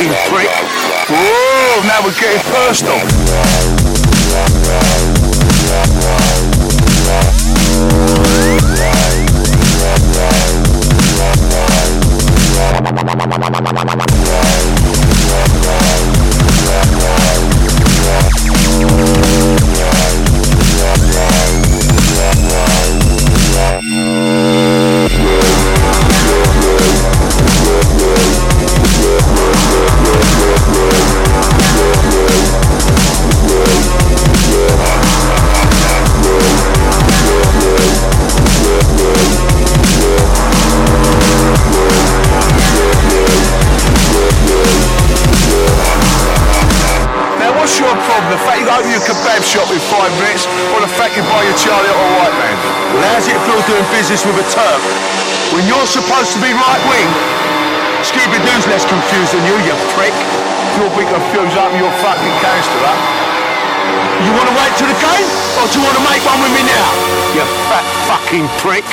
fucking prick. Whoa, now we're getting personal. Now with a Turk? When you're supposed to be right wing, Scooby-Doo's less confused than you, you prick. You'll be confused up your fucking gangster, huh? You want to wait till the game, or do you want to make one with me now? You fat fucking prick.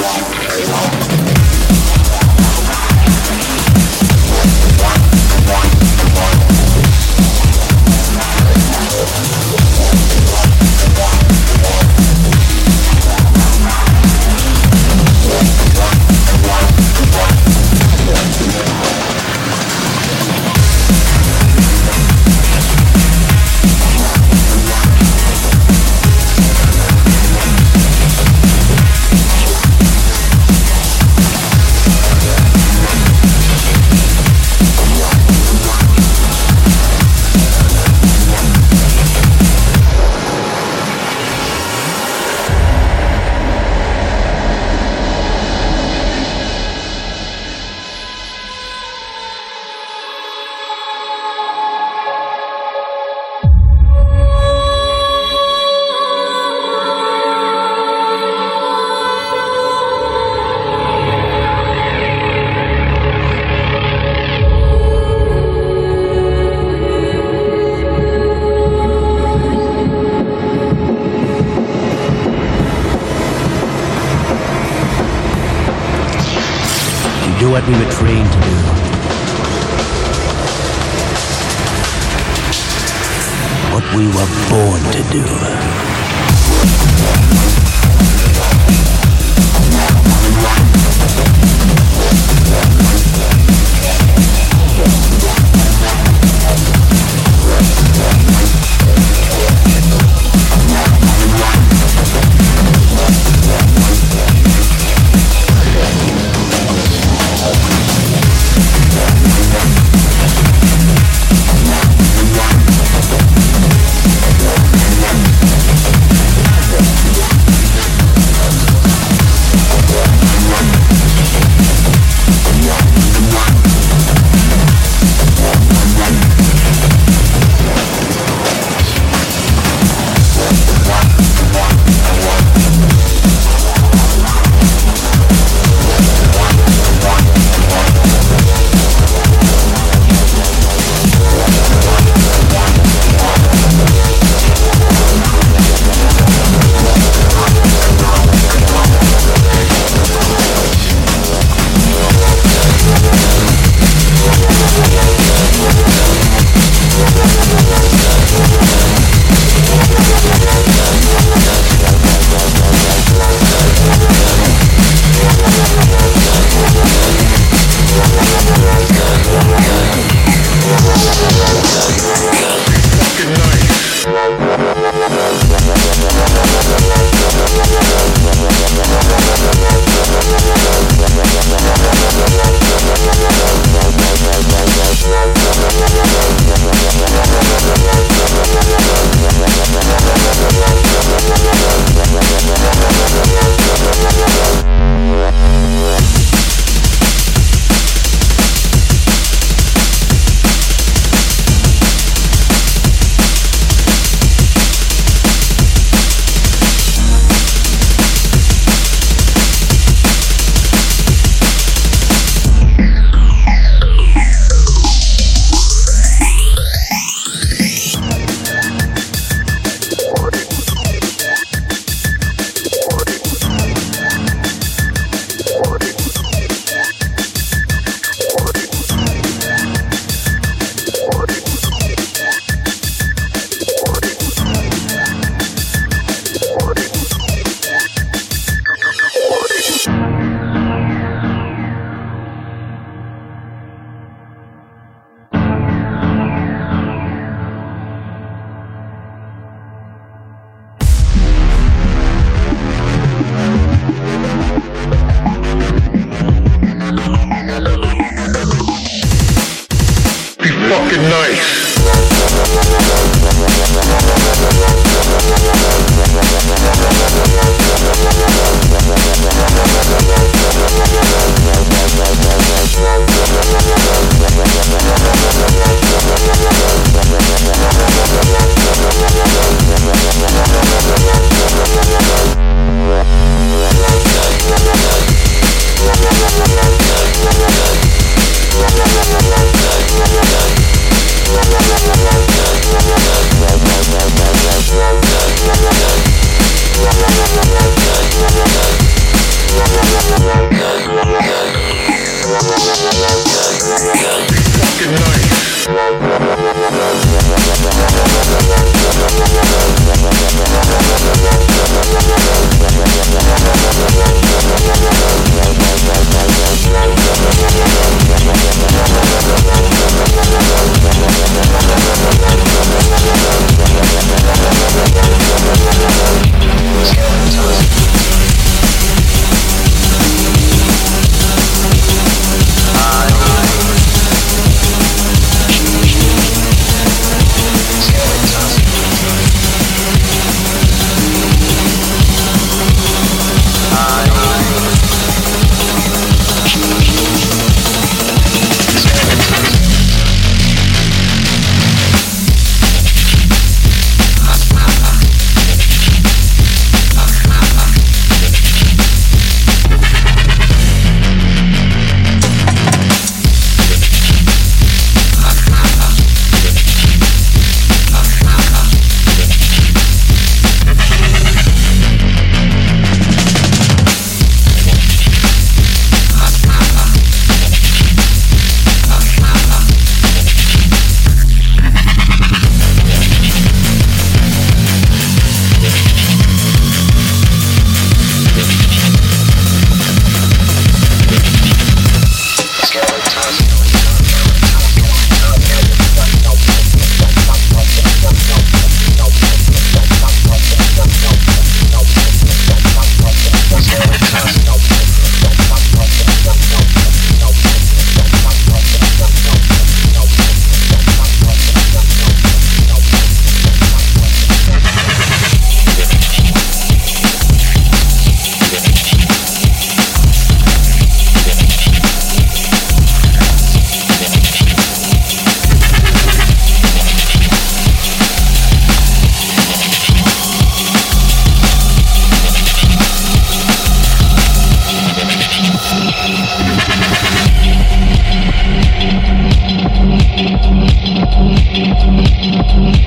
Rock, Rock, Rock.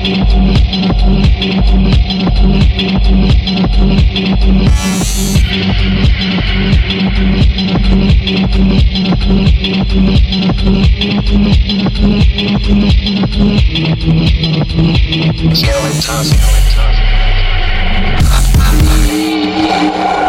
Skeleton. Skeleton.